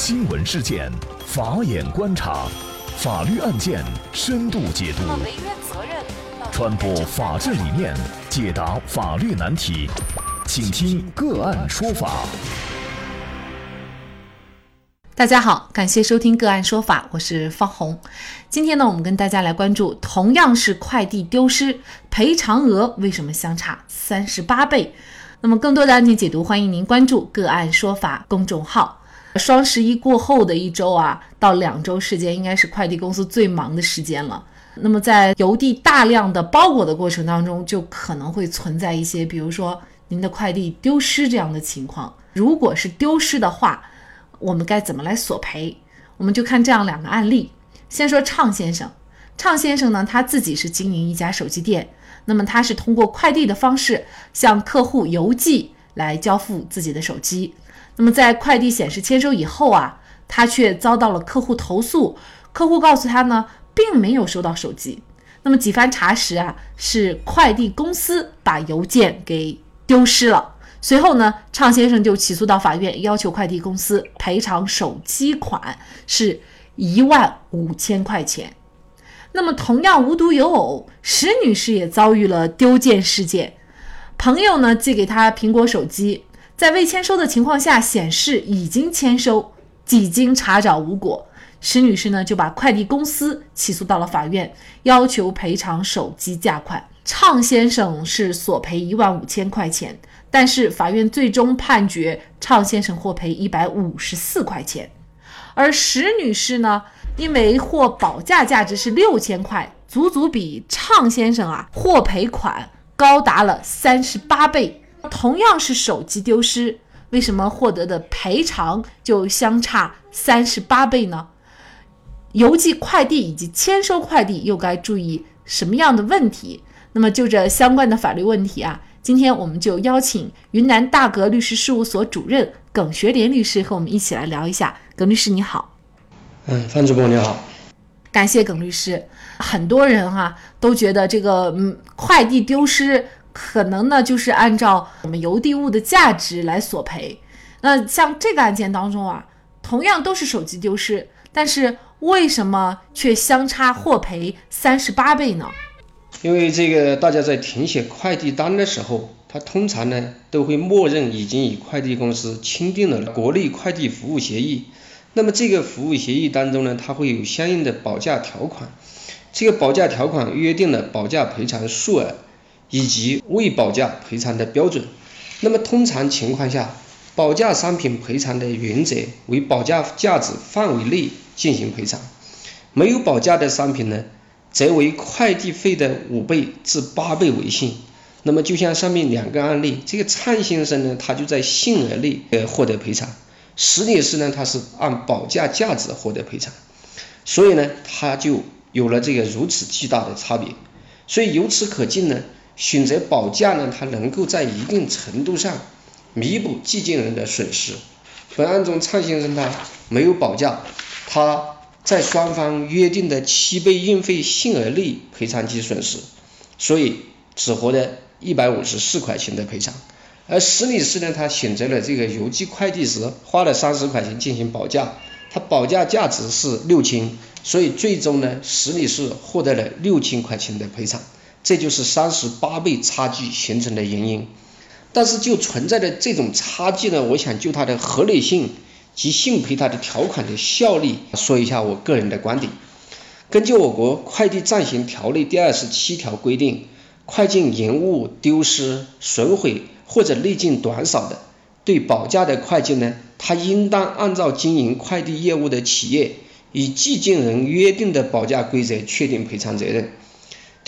新闻事件，法眼观察，法律案件深度解读，传播法治理念，解答法律难题，请听个案说法。大家好，感谢收听个案说法，我是方红。今天呢，我们跟大家来关注，同样是快递丢失，赔偿额为什么相差三十八倍？那么更多的案件解读，欢迎您关注个案说法公众号。双十一过后的一周啊，到两周时间，应该是快递公司最忙的时间了。那么在邮递大量的包裹的过程当中，就可能会存在一些，比如说您的快递丢失这样的情况。如果是丢失的话，我们该怎么来索赔？我们就看这样两个案例。先说畅先生，畅先生呢，他自己是经营一家手机店，那么他是通过快递的方式向客户邮寄来交付自己的手机。那么在快递显示签收以后啊，他却遭到了客户投诉。客户告诉他呢，并没有收到手机。那么几番查实啊，是快递公司把邮件给丢失了。随后呢，畅先生就起诉到法院，要求快递公司赔偿手机款是一万五千块钱。那么同样无独有偶，石女士也遭遇了丢件事件。朋友呢寄给她苹果手机。在未签收的情况下，显示已经签收，几经查找无果，石女士呢就把快递公司起诉到了法院，要求赔偿手机价款。畅先生是索赔一万五千块钱，但是法院最终判决畅先生获赔一百五十四块钱，而石女士呢，因为获保价价值是六千块，足足比畅先生啊获赔款高达了三十八倍。同样是手机丢失，为什么获得的赔偿就相差三十八倍呢？邮寄快递以及签收快递又该注意什么样的问题？那么就这相关的法律问题啊，今天我们就邀请云南大格律师事务所主任耿学莲律师和我们一起来聊一下。耿律师你好，嗯，范主播你好，感谢耿律师。很多人哈都觉得这个嗯快递丢失。可能呢，就是按照我们邮递物的价值来索赔。那像这个案件当中啊，同样都是手机丢失，但是为什么却相差获赔三十八倍呢？因为这个大家在填写快递单的时候，他通常呢都会默认已经与快递公司签订了国内快递服务协议。那么这个服务协议当中呢，它会有相应的保价条款。这个保价条款约定了保价赔偿数额。以及未保价赔偿的标准。那么通常情况下，保价商品赔偿的原则为保价价值范围内进行赔偿。没有保价的商品呢，则为快递费的五倍至八倍为限。那么就像上面两个案例，这个蔡先生呢，他就在限额内呃获得赔偿；石女士呢，她是按保价价值获得赔偿。所以呢，他就有了这个如此巨大的差别。所以由此可见呢。选择保价呢，它能够在一定程度上弥补寄件人的损失。本案中，蔡先生他没有保价，他在双方约定的七倍运费限额内赔偿其损失，所以只获得一百五十四块钱的赔偿。而石女士呢，她选择了这个邮寄快递时花了三十块钱进行保价，她保价价值是六千，所以最终呢，石女士获得了六千块钱的赔偿。这就是三十八倍差距形成的原因，但是就存在的这种差距呢，我想就它的合理性及信赔它的条款的效力说一下我个人的观点。根据我国快递暂行条例第二十七条规定，快件延误、丢失、损毁或者内件短少的，对保价的快件呢，它应当按照经营快递业务的企业与寄件人约定的保价规则确定赔偿责任。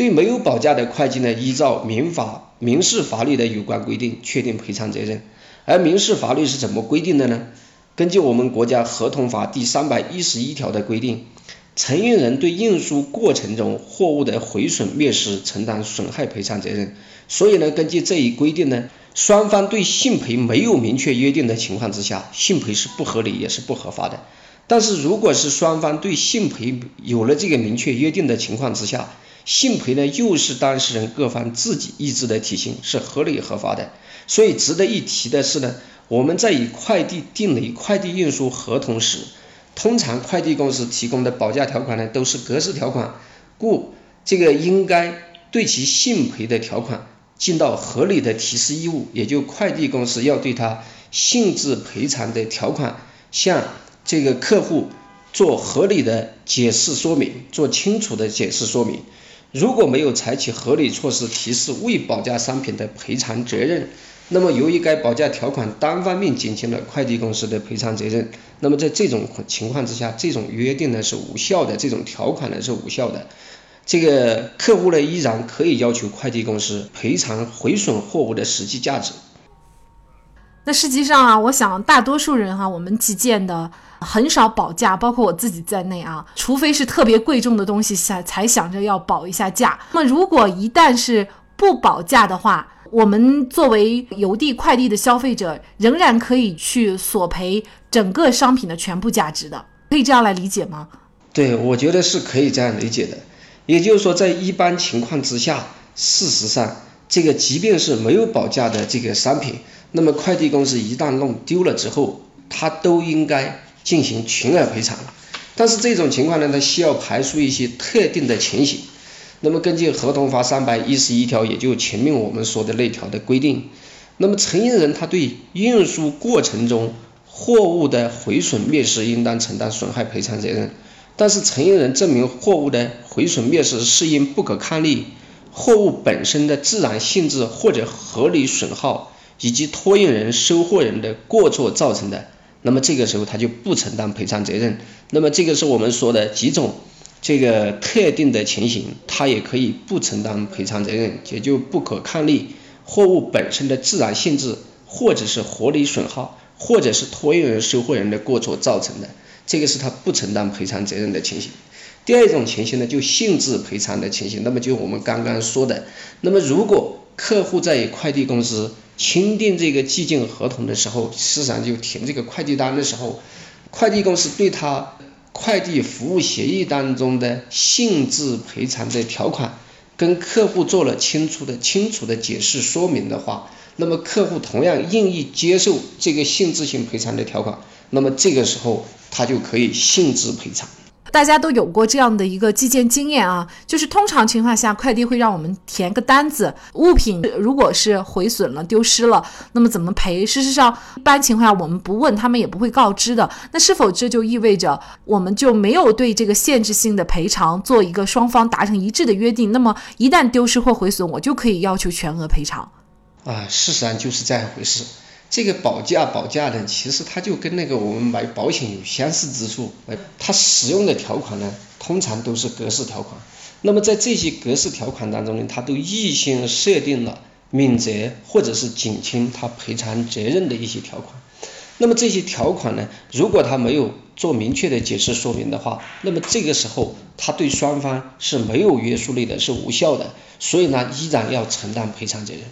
对没有保价的快件呢，依照民法、民事法律的有关规定确定赔偿责任。而民事法律是怎么规定的呢？根据我们国家合同法第三百一十一条的规定，承运人对运输过程中货物的毁损灭失承担损害赔偿责任。所以呢，根据这一规定呢，双方对信赔没有明确约定的情况之下，信赔是不合理也是不合法的。但是如果是双方对信赔有了这个明确约定的情况之下，信赔呢，又是当事人各方自己意志的体现，是合理合法的。所以值得一提的是呢，我们在与快递订立快递运输合同时，通常快递公司提供的保价条款呢都是格式条款，故这个应该对其信赔的条款尽到合理的提示义务，也就快递公司要对他性质赔偿的条款向这个客户做合理的解释说明，做清楚的解释说明。如果没有采取合理措施提示未保价商品的赔偿责任，那么由于该保价条款单方面减轻了快递公司的赔偿责任，那么在这种情况之下，这种约定呢是无效的，这种条款呢是无效的。这个客户呢依然可以要求快递公司赔偿毁损货物的实际价值。那实际上啊，我想大多数人哈，我们寄件的很少保价，包括我自己在内啊，除非是特别贵重的东西才才想着要保一下价。那么如果一旦是不保价的话，我们作为邮递快递的消费者，仍然可以去索赔整个商品的全部价值的，可以这样来理解吗？对，我觉得是可以这样理解的。也就是说，在一般情况之下，事实上，这个即便是没有保价的这个商品，那么快递公司一旦弄丢了之后，他都应该进行全额赔偿。但是这种情况呢，它需要排除一些特定的情形。那么根据合同法三百一十一条，也就前面我们说的那条的规定，那么承运人他对运输过程中货物的毁损灭失应当承担损害赔偿责任。但是承运人证明货物的毁损灭失是因不可抗力、货物本身的自然性质或者合理损耗，以及托运人、收货人的过错造成的，那么这个时候他就不承担赔偿责任。那么这个是我们说的几种。这个特定的情形，他也可以不承担赔偿责任，也就不可抗力、货物本身的自然性质，或者是合理损耗，或者是托运人、收货人的过错造成的，这个是他不承担赔偿责任的情形。第二种情形呢，就性质赔偿的情形，那么就我们刚刚说的，那么如果客户在与快递公司签订这个寄件合同的时候，实际上就填这个快递单的时候，快递公司对他。快递服务协议当中的性质赔偿的条款，跟客户做了清楚的、清楚的解释说明的话，那么客户同样愿意接受这个性质性赔偿的条款，那么这个时候他就可以性质赔偿。大家都有过这样的一个寄件经验啊，就是通常情况下，快递会让我们填个单子，物品如果是毁损了、丢失了，那么怎么赔？事实上，一般情况下我们不问，他们也不会告知的。那是否这就意味着我们就没有对这个限制性的赔偿做一个双方达成一致的约定？那么一旦丢失或毁损，我就可以要求全额赔偿？啊，事实上就是这样回事。这个保价保价呢，其实它就跟那个我们买保险有相似之处。它使用的条款呢，通常都是格式条款。那么在这些格式条款当中呢，它都预先设定了免责或者是减轻它赔偿责任的一些条款。那么这些条款呢，如果它没有做明确的解释说明的话，那么这个时候它对双方是没有约束力的，是无效的。所以呢，依然要承担赔偿责任。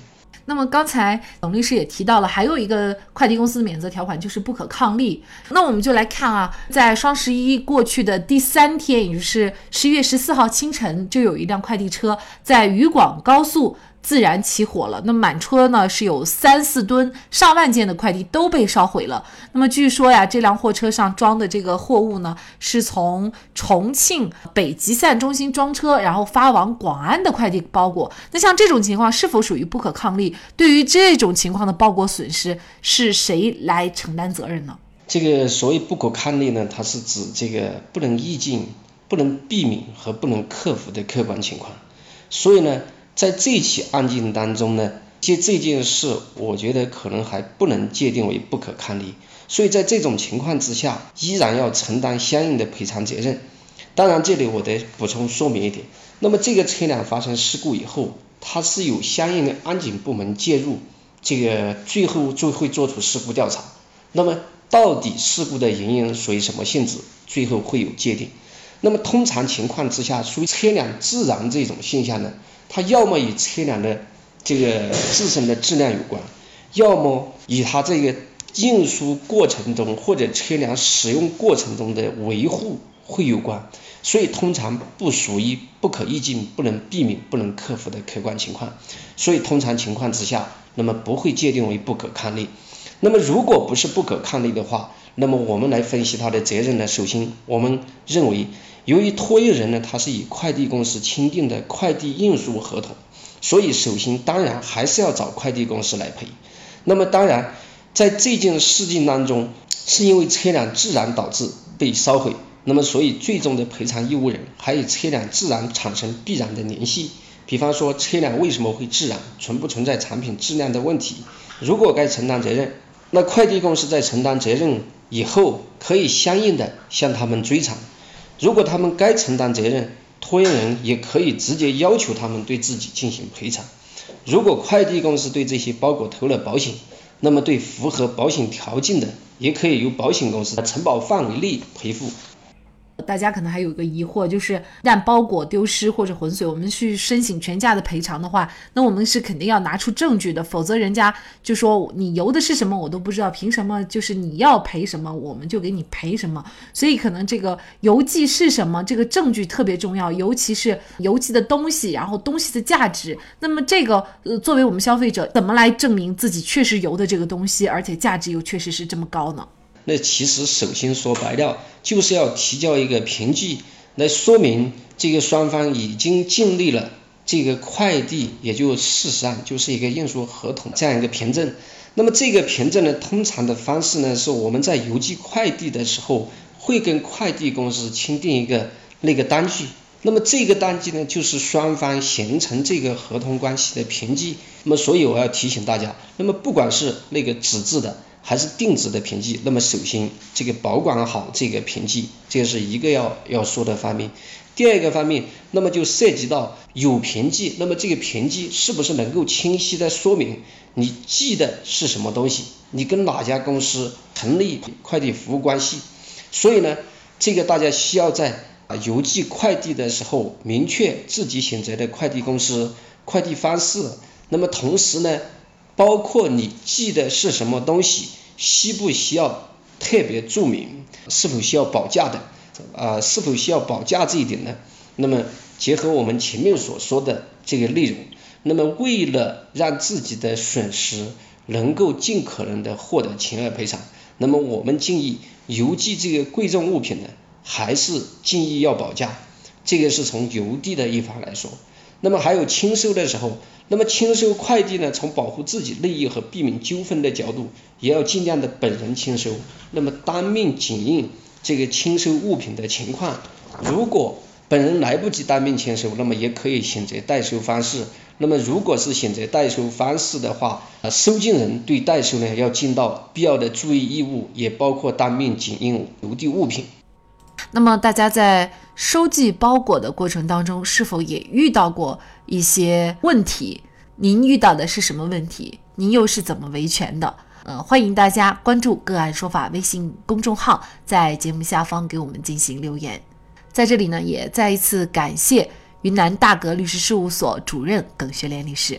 那么刚才董律师也提到了，还有一个快递公司的免责条款就是不可抗力。那我们就来看啊，在双十一过去的第三天，也就是十一月十四号清晨，就有一辆快递车在渝广高速。自燃起火了，那满车呢是有三四吨、上万件的快递都被烧毁了。那么据说呀，这辆货车上装的这个货物呢，是从重庆北集散中心装车，然后发往广安的快递包裹。那像这种情况是否属于不可抗力？对于这种情况的包裹损失，是谁来承担责任呢？这个所谓不可抗力呢，它是指这个不能预见、不能避免和不能克服的客观情况。所以呢。在这起案件当中呢，就这件事，我觉得可能还不能界定为不可抗力，所以在这种情况之下，依然要承担相应的赔偿责任。当然，这里我得补充说明一点，那么这个车辆发生事故以后，它是有相应的安检部门介入，这个最后就会做出事故调查。那么到底事故的原因属于什么性质，最后会有界定。那么通常情况之下，属于车辆自燃这种现象呢？它要么与车辆的这个自身的质量有关，要么与它这个运输过程中或者车辆使用过程中的维护会有关，所以通常不属于不可预见、不能避免、不能克服的客观情况，所以通常情况之下，那么不会界定为不可抗力。那么如果不是不可抗力的话，那么我们来分析他的责任呢？首先，我们认为，由于托运人呢，他是以快递公司签订的快递运输合同，所以首先当然还是要找快递公司来赔。那么当然，在这件事情当中，是因为车辆自燃导致被烧毁，那么所以最终的赔偿义务人还与车辆自燃产生必然的联系。比方说，车辆为什么会自燃，存不存在产品质量的问题？如果该承担责任，那快递公司在承担责任以后，可以相应的向他们追偿；如果他们该承担责任，托运人也可以直接要求他们对自己进行赔偿。如果快递公司对这些包裹投了保险，那么对符合保险条件的，也可以由保险公司在承保范围内赔付。大家可能还有个疑惑，就是一旦包裹丢失或者浑水，我们去申请全价的赔偿的话，那我们是肯定要拿出证据的，否则人家就说你邮的是什么我都不知道，凭什么就是你要赔什么我们就给你赔什么？所以可能这个邮寄是什么，这个证据特别重要，尤其是邮寄的东西，然后东西的价值。那么这个呃，作为我们消费者，怎么来证明自己确实邮的这个东西，而且价值又确实是这么高呢？那其实首先说白了，就是要提交一个凭据来说明这个双方已经建立了这个快递，也就事实上就是一个运输合同这样一个凭证。那么这个凭证呢，通常的方式呢，是我们在邮寄快递的时候会跟快递公司签订一个那个单据。那么这个单据呢，就是双方形成这个合同关系的凭据。那么所以我要提醒大家，那么不管是那个纸质的。还是定制的凭据，那么首先这个保管好这个凭据，这是一个要要说的方面。第二个方面，那么就涉及到有凭据，那么这个凭据是不是能够清晰的说明你寄的是什么东西，你跟哪家公司成立快递服务关系？所以呢，这个大家需要在啊邮寄快递的时候明确自己选择的快递公司、快递方式，那么同时呢。包括你寄的是什么东西，需不需要特别注明，是否需要保价的，啊，是否需要保价这一点呢？那么结合我们前面所说的这个内容，那么为了让自己的损失能够尽可能的获得全额赔偿，那么我们建议邮寄这个贵重物品呢，还是建议要保价，这个是从邮递的一方来说。那么还有签收的时候，那么签收快递呢，从保护自己利益和避免纠纷的角度，也要尽量的本人签收。那么当面检验这个签收物品的情况，如果本人来不及当面签收，那么也可以选择代收方式。那么如果是选择代收方式的话，呃，收件人对代收呢要尽到必要的注意义务，也包括当面检验邮递物品。那么大家在收寄包裹的过程当中，是否也遇到过一些问题？您遇到的是什么问题？您又是怎么维权的？呃，欢迎大家关注“个案说法”微信公众号，在节目下方给我们进行留言。在这里呢，也再一次感谢云南大格律师事务所主任耿学莲律师。